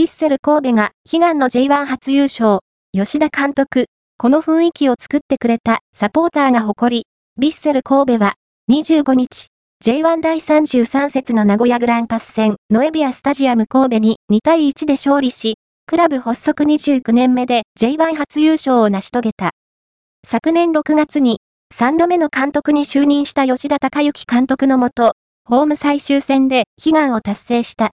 ヴィッセル神戸が悲願の J1 初優勝。吉田監督、この雰囲気を作ってくれたサポーターが誇り、ヴィッセル神戸は25日、J1 第33節の名古屋グランパス戦、ノエビアスタジアム神戸に2対1で勝利し、クラブ発足29年目で J1 初優勝を成し遂げた。昨年6月に3度目の監督に就任した吉田隆之監督のもと、ホーム最終戦で悲願を達成した。